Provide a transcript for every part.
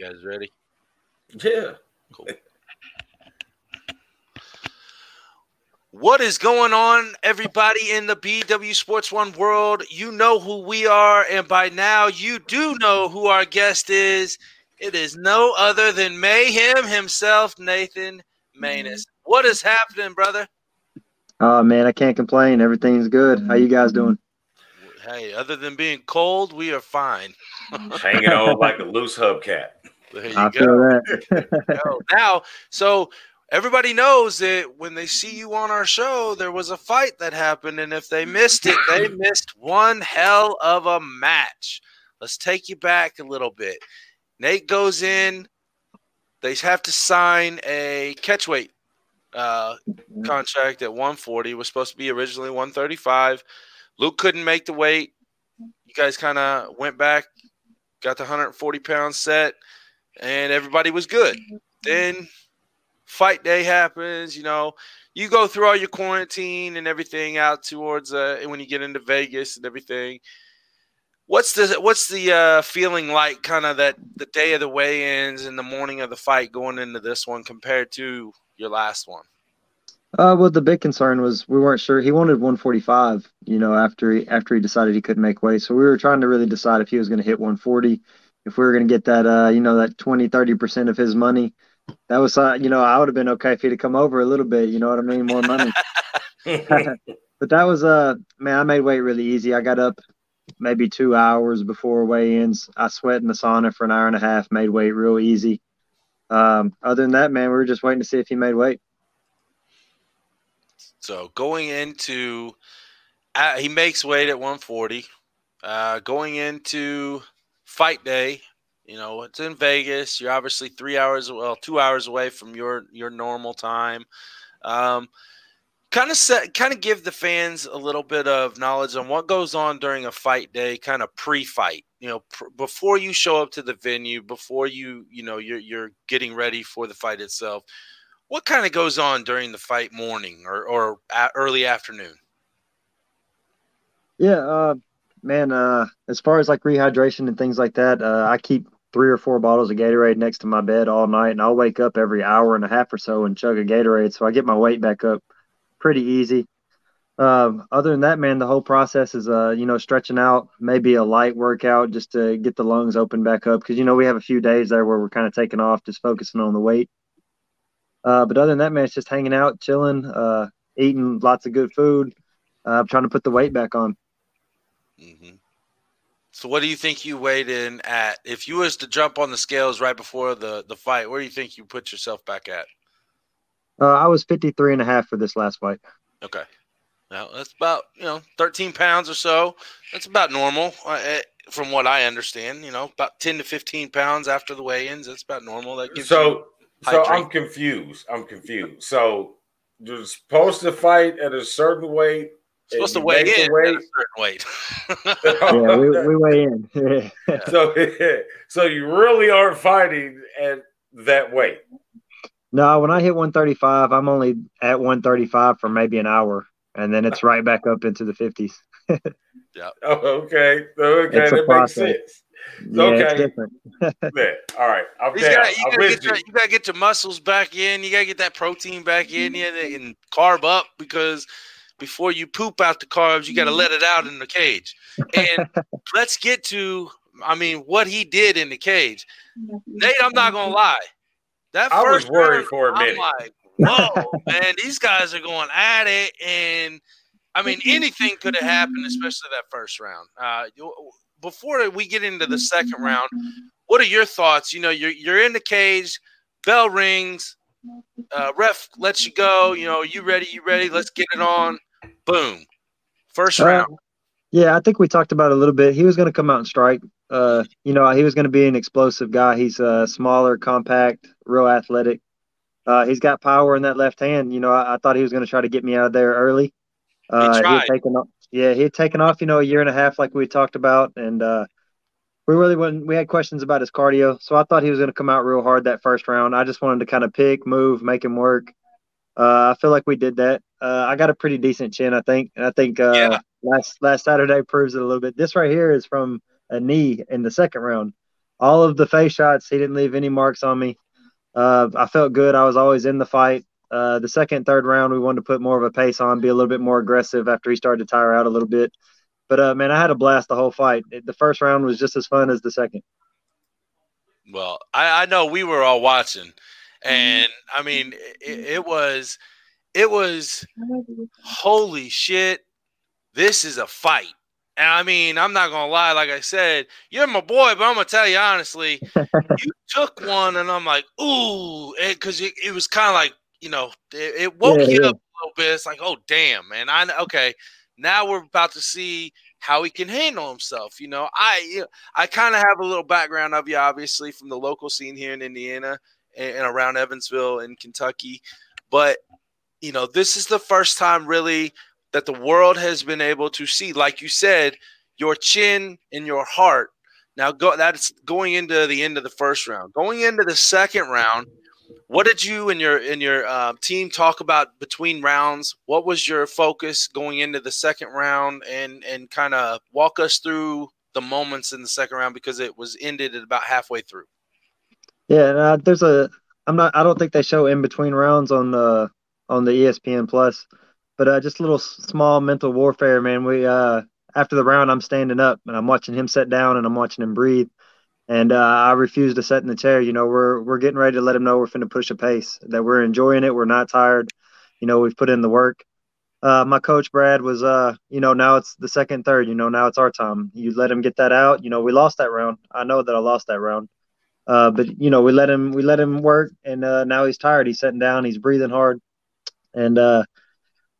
You guys ready? Yeah. Cool. What is going on, everybody in the BW Sports One world? You know who we are, and by now you do know who our guest is. It is no other than Mayhem himself, Nathan Maness. Mm-hmm. What is happening, brother? Oh man, I can't complain. Everything's good. How you guys doing? Hey, other than being cold, we are fine. Hanging on like a loose hubcap. There you I go. feel that. go. Now, so everybody knows that when they see you on our show, there was a fight that happened, and if they missed it, they missed one hell of a match. Let's take you back a little bit. Nate goes in. They have to sign a catchweight uh, contract at 140. It was supposed to be originally 135. Luke couldn't make the weight. You guys kind of went back, got the 140 pound set, and everybody was good. Then fight day happens. You know, you go through all your quarantine and everything out towards uh, when you get into Vegas and everything. What's the what's the uh, feeling like, kind of that the day of the weigh-ins and the morning of the fight going into this one compared to your last one? Uh, well, the big concern was we weren't sure. He wanted 145. You know, after he after he decided he couldn't make weight, so we were trying to really decide if he was going to hit 140, if we were going to get that, uh, you know, that 20, 30 percent of his money. That was, uh, you know, I would have been okay if he'd have come over a little bit. You know what I mean? More money. but that was, uh, man, I made weight really easy. I got up maybe two hours before weigh-ins. I sweat in the sauna for an hour and a half. Made weight real easy. Um, other than that, man, we were just waiting to see if he made weight. So going into, uh, he makes weight at 140. Uh, going into fight day, you know it's in Vegas. You're obviously three hours, well, two hours away from your your normal time. Um, kind of set, kind of give the fans a little bit of knowledge on what goes on during a fight day, kind of pre-fight. You know, pr- before you show up to the venue, before you you know you're you're getting ready for the fight itself what kind of goes on during the fight morning or, or a- early afternoon? Yeah, uh, man. Uh, as far as like rehydration and things like that, uh, I keep three or four bottles of Gatorade next to my bed all night, and I'll wake up every hour and a half or so and chug a Gatorade, so I get my weight back up pretty easy. Um, other than that, man, the whole process is, uh, you know, stretching out, maybe a light workout just to get the lungs open back up, because you know we have a few days there where we're kind of taking off, just focusing on the weight. Uh, but other than that, man, it's just hanging out, chilling, uh, eating lots of good food, uh, trying to put the weight back on. Mm-hmm. So, what do you think you weighed in at? If you was to jump on the scales right before the the fight, where do you think you put yourself back at? Uh, I was 53 and a half for this last fight. Okay, now that's about you know 13 pounds or so. That's about normal, uh, eh, from what I understand. You know, about 10 to 15 pounds after the weigh-ins. That's about normal. That gives you So, so. I'm confused. I'm confused. So you're supposed to fight at a certain weight. Supposed to and you weigh in weight. at a certain weight. Yeah, we, we weigh in. so, so you really aren't fighting at that weight. no, when I hit 135, I'm only at 135 for maybe an hour, and then it's right back up into the 50s. Oh, okay. Okay, It's a that makes sense. Yeah, Okay. it's different. Yeah. All right. I'm You down. gotta, you, gotta get you. your, you gotta get your muscles back in. You gotta get that protein back in you and carb up because before you poop out the carbs, you gotta let it out in the cage. And let's get to, I mean, what he did in the cage. Nate, I'm not gonna lie. That I was first worried round, for a I'm minute. like, whoa, man, these guys are going at it, and I mean, anything could have happened, especially that first round. Uh, before we get into the second round, what are your thoughts? You know, you're you're in the cage, bell rings, uh, ref lets you go. You know, you ready? You ready? Let's get it on. Boom, first Uh, round. Yeah, I think we talked about a little bit. He was going to come out and strike. Uh, you know, he was going to be an explosive guy. He's uh, smaller, compact, real athletic. Uh, he's got power in that left hand. You know, I, I thought he was going to try to get me out of there early. Uh, he tried. had taken off. Yeah, he had taken off. You know, a year and a half, like we talked about, and uh, we really went. We had questions about his cardio, so I thought he was going to come out real hard that first round. I just wanted to kind of pick, move, make him work. Uh, I feel like we did that. Uh, I got a pretty decent chin, I think. And I think uh, Yeah. last last Saturday proves it a little bit. This right here is from a knee in the second round. all of the face shots, he didn't leave any marks on me. Uh, I felt good. I was always in the fight. Uh, the second, third round, we wanted to put more of a pace on, be a little bit more aggressive after he started to tire out a little bit. But uh, man, I had a blast the whole fight. The first round was just as fun as the second. Well, I, I know we were all watching, and I mean, it, it was, it was, holy shit! This is a fight. And I mean, I'm not gonna lie. Like I said, you're my boy, but I'm gonna tell you honestly, you took one, and I'm like, ooh, because it, it, was kind of like, you know, it, it woke yeah, you yeah. up a little bit. It's like, oh damn, man. I okay. Now we're about to see how he can handle himself. You know, I I kind of have a little background of you, obviously, from the local scene here in Indiana and, and around Evansville and Kentucky, but you know, this is the first time really that the world has been able to see. Like you said, your chin and your heart. Now go that's going into the end of the first round. Going into the second round, what did you and your and your uh, team talk about between rounds? What was your focus going into the second round, and and kind of walk us through the moments in the second round because it was ended at about halfway through. Yeah, uh, there's a. I'm not. I don't think they show in between rounds on the on the ESPN Plus. But uh, just a little small mental warfare, man. We uh, after the round, I'm standing up and I'm watching him sit down and I'm watching him breathe. And uh, I refuse to sit in the chair. You know, we're we're getting ready to let him know we're finna push a pace, that we're enjoying it, we're not tired. You know, we've put in the work. Uh, my coach Brad was, uh, you know, now it's the second, third. You know, now it's our time. You let him get that out. You know, we lost that round. I know that I lost that round, uh, but you know, we let him, we let him work, and uh, now he's tired. He's sitting down. He's breathing hard, and uh,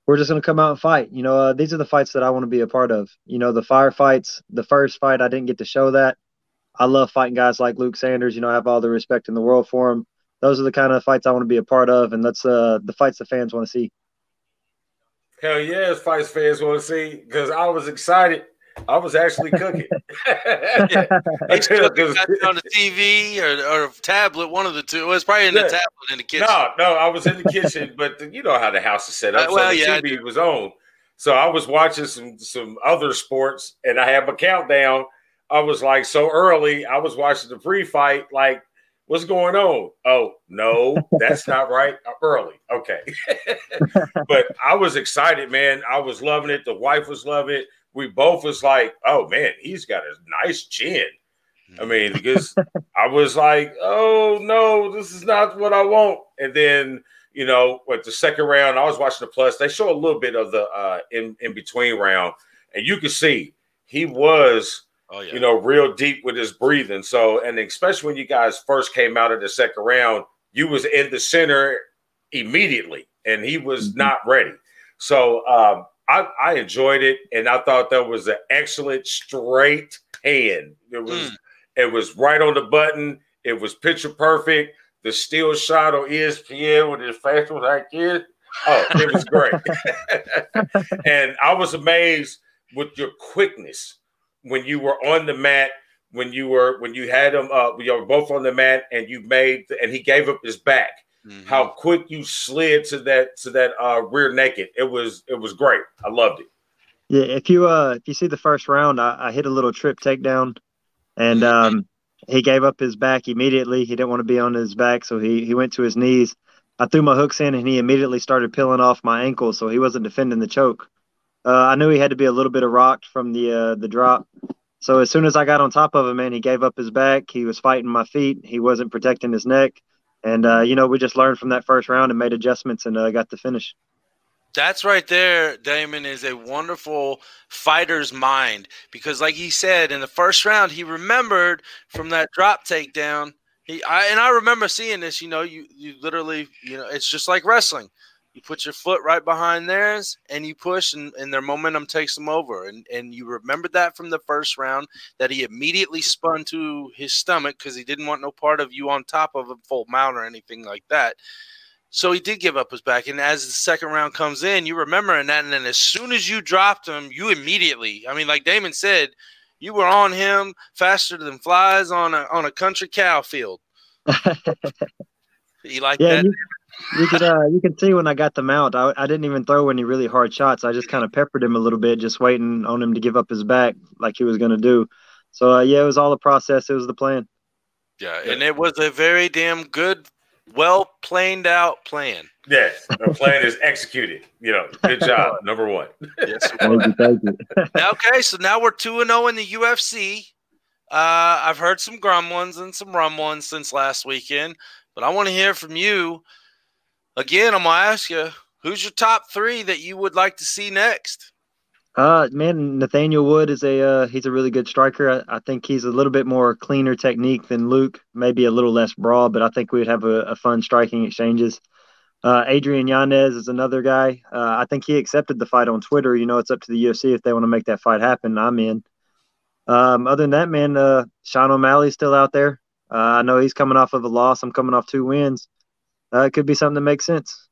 we're just to come out and fight. You know, uh, these are the fights that I want to be a part of. You know, the firefights, the first fight, I didn't get to show that. I love fighting guys like Luke Sanders. You know, I have all the respect in the world for him. Those are the kind of fights I want to be a part of, and that's uh, the fights the fans want to see. Hell yeah, fights fans want to see because I was excited I was actually cooking. yeah. cooking on the TV or, or tablet, one of the two. It was probably in yeah. the tablet in the kitchen. No, no, I was in the kitchen, but the, you know how the house is set up. Uh, well, so the yeah, TV was on. So I was watching some some other sports, and I have a countdown. I was like so early. I was watching the pre-fight, like what's going on? Oh, no, that's not right. Early. Okay. but I was excited, man. I was loving it. The wife was loving it we both was like, oh man, he's got a nice chin. I mean, because I was like, oh no, this is not what I want. And then, you know, with the second round, I was watching the plus. They show a little bit of the uh in, in between round, and you can see he was oh, yeah. you know, real deep with his breathing. So, and especially when you guys first came out of the second round, you was in the center immediately, and he was mm-hmm. not ready. So um, I, I enjoyed it, and I thought that was an excellent straight hand. It was mm. it was right on the button. It was picture perfect. The still shot on ESPN with his face was like this. Oh, it was great. and I was amazed with your quickness when you were on the mat, when you were when you had him uh you were both on the mat and you made and he gave up his back Mm-hmm. How quick you slid to that to that uh, rear naked. It was it was great. I loved it. Yeah, if you uh if you see the first round, I, I hit a little trip takedown, and mm-hmm. um he gave up his back immediately. He didn't want to be on his back, so he he went to his knees. I threw my hooks in, and he immediately started peeling off my ankle, so he wasn't defending the choke. Uh, I knew he had to be a little bit of rocked from the uh, the drop. So as soon as I got on top of him, man, he gave up his back. He was fighting my feet. He wasn't protecting his neck. And uh, you know, we just learned from that first round and made adjustments and uh, got the finish. That's right there, Damon is a wonderful fighter's mind because, like he said in the first round, he remembered from that drop takedown. He, I, and I remember seeing this. You know, you you literally, you know, it's just like wrestling. You put your foot right behind theirs and you push, and, and their momentum takes them over. And, and you remember that from the first round that he immediately spun to his stomach because he didn't want no part of you on top of a full mount or anything like that. So he did give up his back. And as the second round comes in, you remember and that. And then as soon as you dropped him, you immediately, I mean, like Damon said, you were on him faster than flies on a on a country cow field. you like yeah, that? You, you could uh, you can see when I got the mount, I, I didn't even throw any really hard shots. I just kind of peppered him a little bit, just waiting on him to give up his back like he was going to do. So uh, yeah, it was all a process. It was the plan. Yeah, and it was a very damn good, well planned out plan. Yes, the plan is executed. You know, good job, number one. yes, thank you, thank you. okay, so now we're two and zero oh in the UFC. Uh, I've heard some grumblings and some rumblings since last weekend, but I want to hear from you. Again, I'm gonna ask you, who's your top three that you would like to see next? Uh, man, Nathaniel Wood is a uh, he's a really good striker. I, I, think he's a little bit more cleaner technique than Luke, maybe a little less broad, but I think we would have a, a fun striking exchanges. Uh, Adrian Yanez is another guy. Uh, I think he accepted the fight on Twitter. You know, it's up to the UFC if they want to make that fight happen. I'm in. Um, other than that, man, uh, Sean O'Malley's still out there. Uh, I know he's coming off of a loss. I'm coming off two wins. Uh, it could be something that makes sense.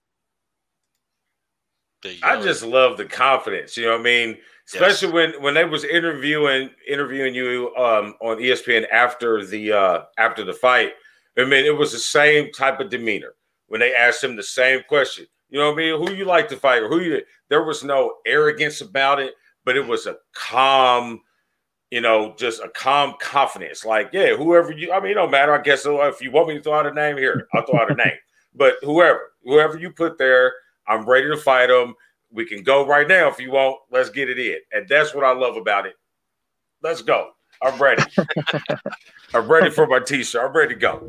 I just love the confidence. You know what I mean? Especially yes. when when they was interviewing interviewing you um, on ESPN after the uh, after the fight. I mean, it was the same type of demeanor when they asked him the same question. You know what I mean? Who you like to fight or who you? There was no arrogance about it, but it was a calm, you know, just a calm confidence. Like, yeah, whoever you. I mean, it don't matter. I guess if you want me to throw out a name here, I'll throw out a name. But whoever, whoever you put there I'm ready to fight them. We can go right now if you want. Let's get it in. And that's what I love about it. Let's go. I'm ready. I'm ready for my t-shirt. I'm ready to go.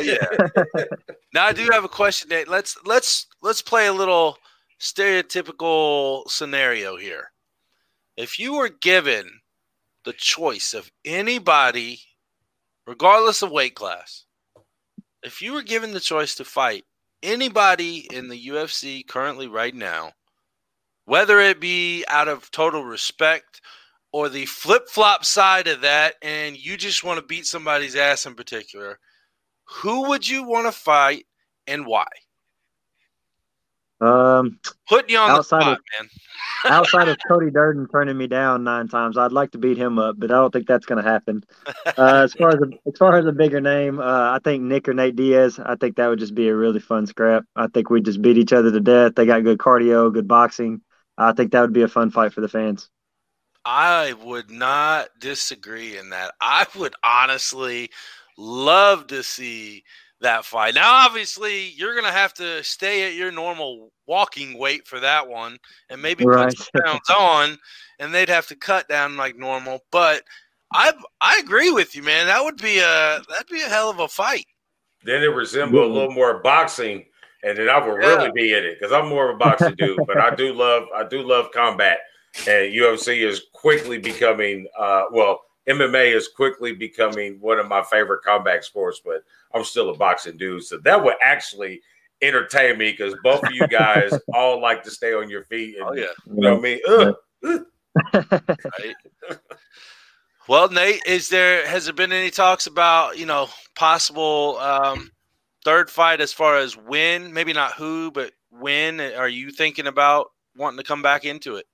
yeah. now I do have a question, Nate. Let's let's let's play a little stereotypical scenario here. If you were given the choice of anybody, regardless of weight class, if you were given the choice to fight anybody in the UFC currently right now, whether it be out of total respect or the flip flop side of that, and you just want to beat somebody's ass in particular, who would you want to fight and why? Um, putting you on outside the spot, of, man. outside of Cody Durden turning me down nine times, I'd like to beat him up, but I don't think that's going to happen. Uh, as far as a, as far as a bigger name, uh, I think Nick or Nate Diaz. I think that would just be a really fun scrap. I think we'd just beat each other to death. They got good cardio, good boxing. I think that would be a fun fight for the fans. I would not disagree in that. I would honestly love to see that fight. Now, obviously, you're going to have to stay at your normal walking weight for that one, and maybe right. put some pounds on, and they'd have to cut down like normal. But I I agree with you, man. That would be a that'd be a hell of a fight. Then it resemble a little more boxing, and then I would yeah. really be in it because I'm more of a boxing dude. But I do love I do love combat, and UFC is quickly becoming uh, well. MMA is quickly becoming one of my favorite combat sports, but I'm still a boxing dude. So that would actually entertain me because both of you guys all like to stay on your feet. And, oh, yeah. You know what I mean? Ugh, right. Well, Nate, is there has there been any talks about you know possible um, third fight as far as when? Maybe not who, but when are you thinking about wanting to come back into it?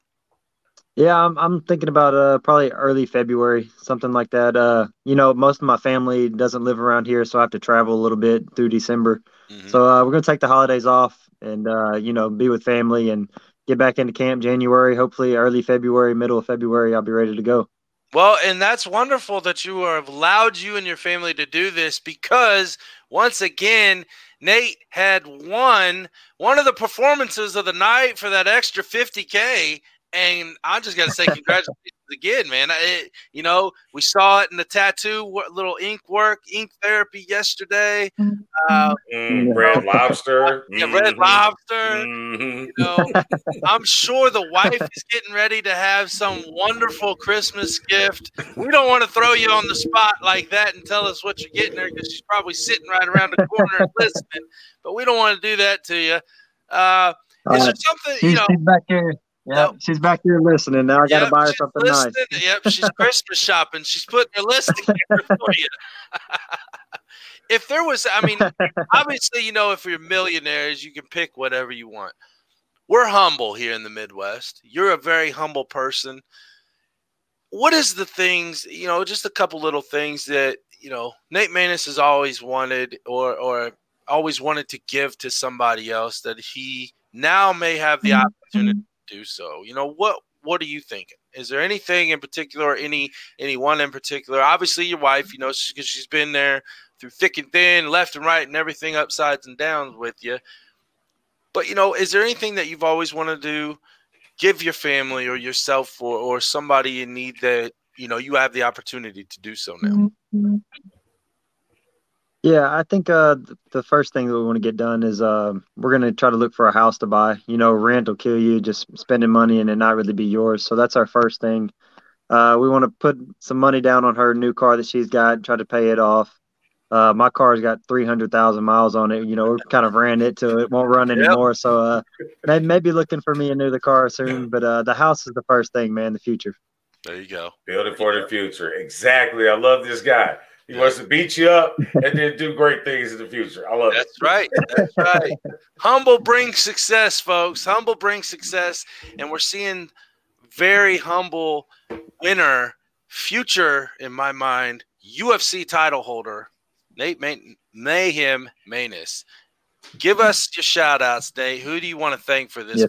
Yeah, I'm I'm thinking about uh probably early February, something like that. Uh, you know, most of my family doesn't live around here, so I have to travel a little bit through December. Mm-hmm. So uh, we're gonna take the holidays off and uh, you know, be with family and get back into camp January. Hopefully, early February, middle of February, I'll be ready to go. Well, and that's wonderful that you have allowed you and your family to do this because once again, Nate had won one of the performances of the night for that extra 50K and I just got to say congratulations again, man. It, you know, we saw it in the tattoo, little ink work, ink therapy yesterday. Mm-hmm. Uh, mm, red lobster. Yeah, red mm-hmm. lobster. Mm-hmm. You know, I'm sure the wife is getting ready to have some wonderful Christmas gift. We don't want to throw you on the spot like that and tell us what you're getting her because she's probably sitting right around the corner listening. But we don't want to do that to you. Uh, is there something you know? Back here yeah, yep. she's back here listening. Now I got to yep, buy her something listening. nice. Yep, she's Christmas shopping. She's putting her list together for you. if there was, I mean, obviously, you know, if you're millionaires, you can pick whatever you want. We're humble here in the Midwest. You're a very humble person. What is the things, you know, just a couple little things that, you know, Nate Maness has always wanted or, or always wanted to give to somebody else that he now may have the mm-hmm. opportunity do so. You know what? What are you thinking? Is there anything in particular, any anyone in particular? Obviously, your wife. You know, because she's been there through thick and thin, left and right, and everything upsides and downs with you. But you know, is there anything that you've always wanted to do, give your family or yourself or or somebody in need that you know you have the opportunity to do so now? Mm-hmm. Yeah, I think uh, the first thing that we want to get done is uh, we're going to try to look for a house to buy. You know, rent will kill you, just spending money and it not really be yours. So that's our first thing. Uh, we want to put some money down on her new car that she's got, and try to pay it off. Uh, my car's got 300,000 miles on it. You know, we kind of ran it to it won't run anymore. Yep. So uh, maybe, maybe looking for me a new the car soon. But uh, the house is the first thing, man, the future. There you go. Building for the future. Exactly. I love this guy. He wants to beat you up and then do great things in the future. I love That's it. That's right. That's right. Humble brings success, folks. Humble brings success. And we're seeing very humble winner, future, in my mind, UFC title holder, Nate May- Mayhem Maness. Give us your shout outs, Nate. Who do you want to thank for this? Yes,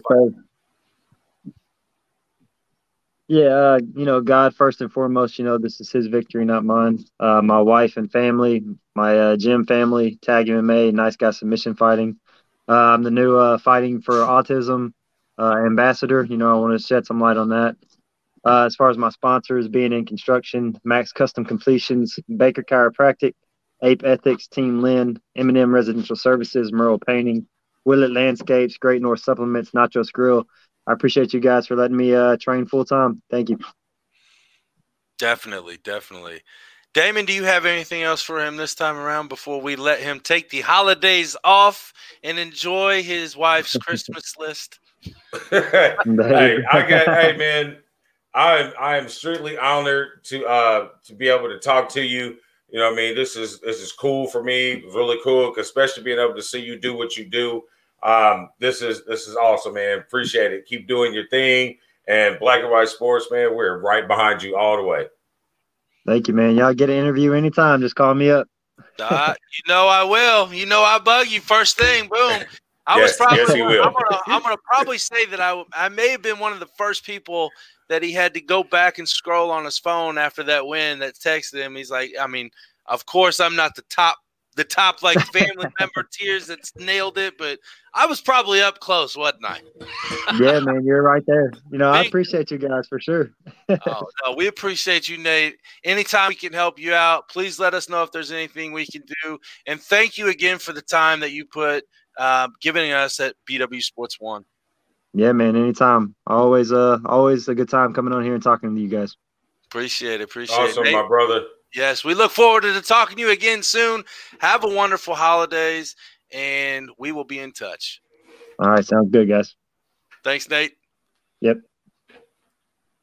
yeah, uh, you know, God first and foremost. You know, this is His victory, not mine. Uh, my wife and family, my uh, gym family, Tag MMA, Nice Guy Submission Fighting. Uh, I'm the new uh, Fighting for Autism uh, ambassador. You know, I want to shed some light on that. as far as my sponsors, being in construction, Max Custom Completions, Baker Chiropractic, Ape Ethics, Team Lynn, M&M Residential Services, Merle Painting, Willett Landscapes, Great North Supplements, Nachos Grill. I appreciate you guys for letting me uh, train full time. Thank you. Definitely, definitely. Damon, do you have anything else for him this time around before we let him take the holidays off and enjoy his wife's Christmas list? hey, I got hey man, I am I am extremely honored to uh to be able to talk to you. You know, I mean, this is this is cool for me, really cool, especially being able to see you do what you do. Um, this is this is awesome, man. Appreciate it. Keep doing your thing. And Black and White Sports, man, we're right behind you all the way. Thank you, man. Y'all get an interview anytime. Just call me up. uh, you know I will. You know I bug you first thing. Boom. I yes, was probably. Yes, will. I'm gonna, I'm gonna probably say that I I may have been one of the first people that he had to go back and scroll on his phone after that win that texted him. He's like, I mean, of course I'm not the top the top like family member tears that's nailed it, but I was probably up close, wasn't I? yeah, man, you're right there. You know, Thank I appreciate you guys for sure. oh no, we appreciate you, Nate. Anytime we can help you out, please let us know if there's anything we can do. And thank you again for the time that you put uh, giving us at BW Sports One. Yeah, man, anytime. Always, uh, always a good time coming on here and talking to you guys. Appreciate it. Appreciate awesome, it. Awesome, my brother. Yes, we look forward to talking to you again soon. Have a wonderful holidays, and we will be in touch. All right, sounds good, guys. Thanks, Nate. Yep.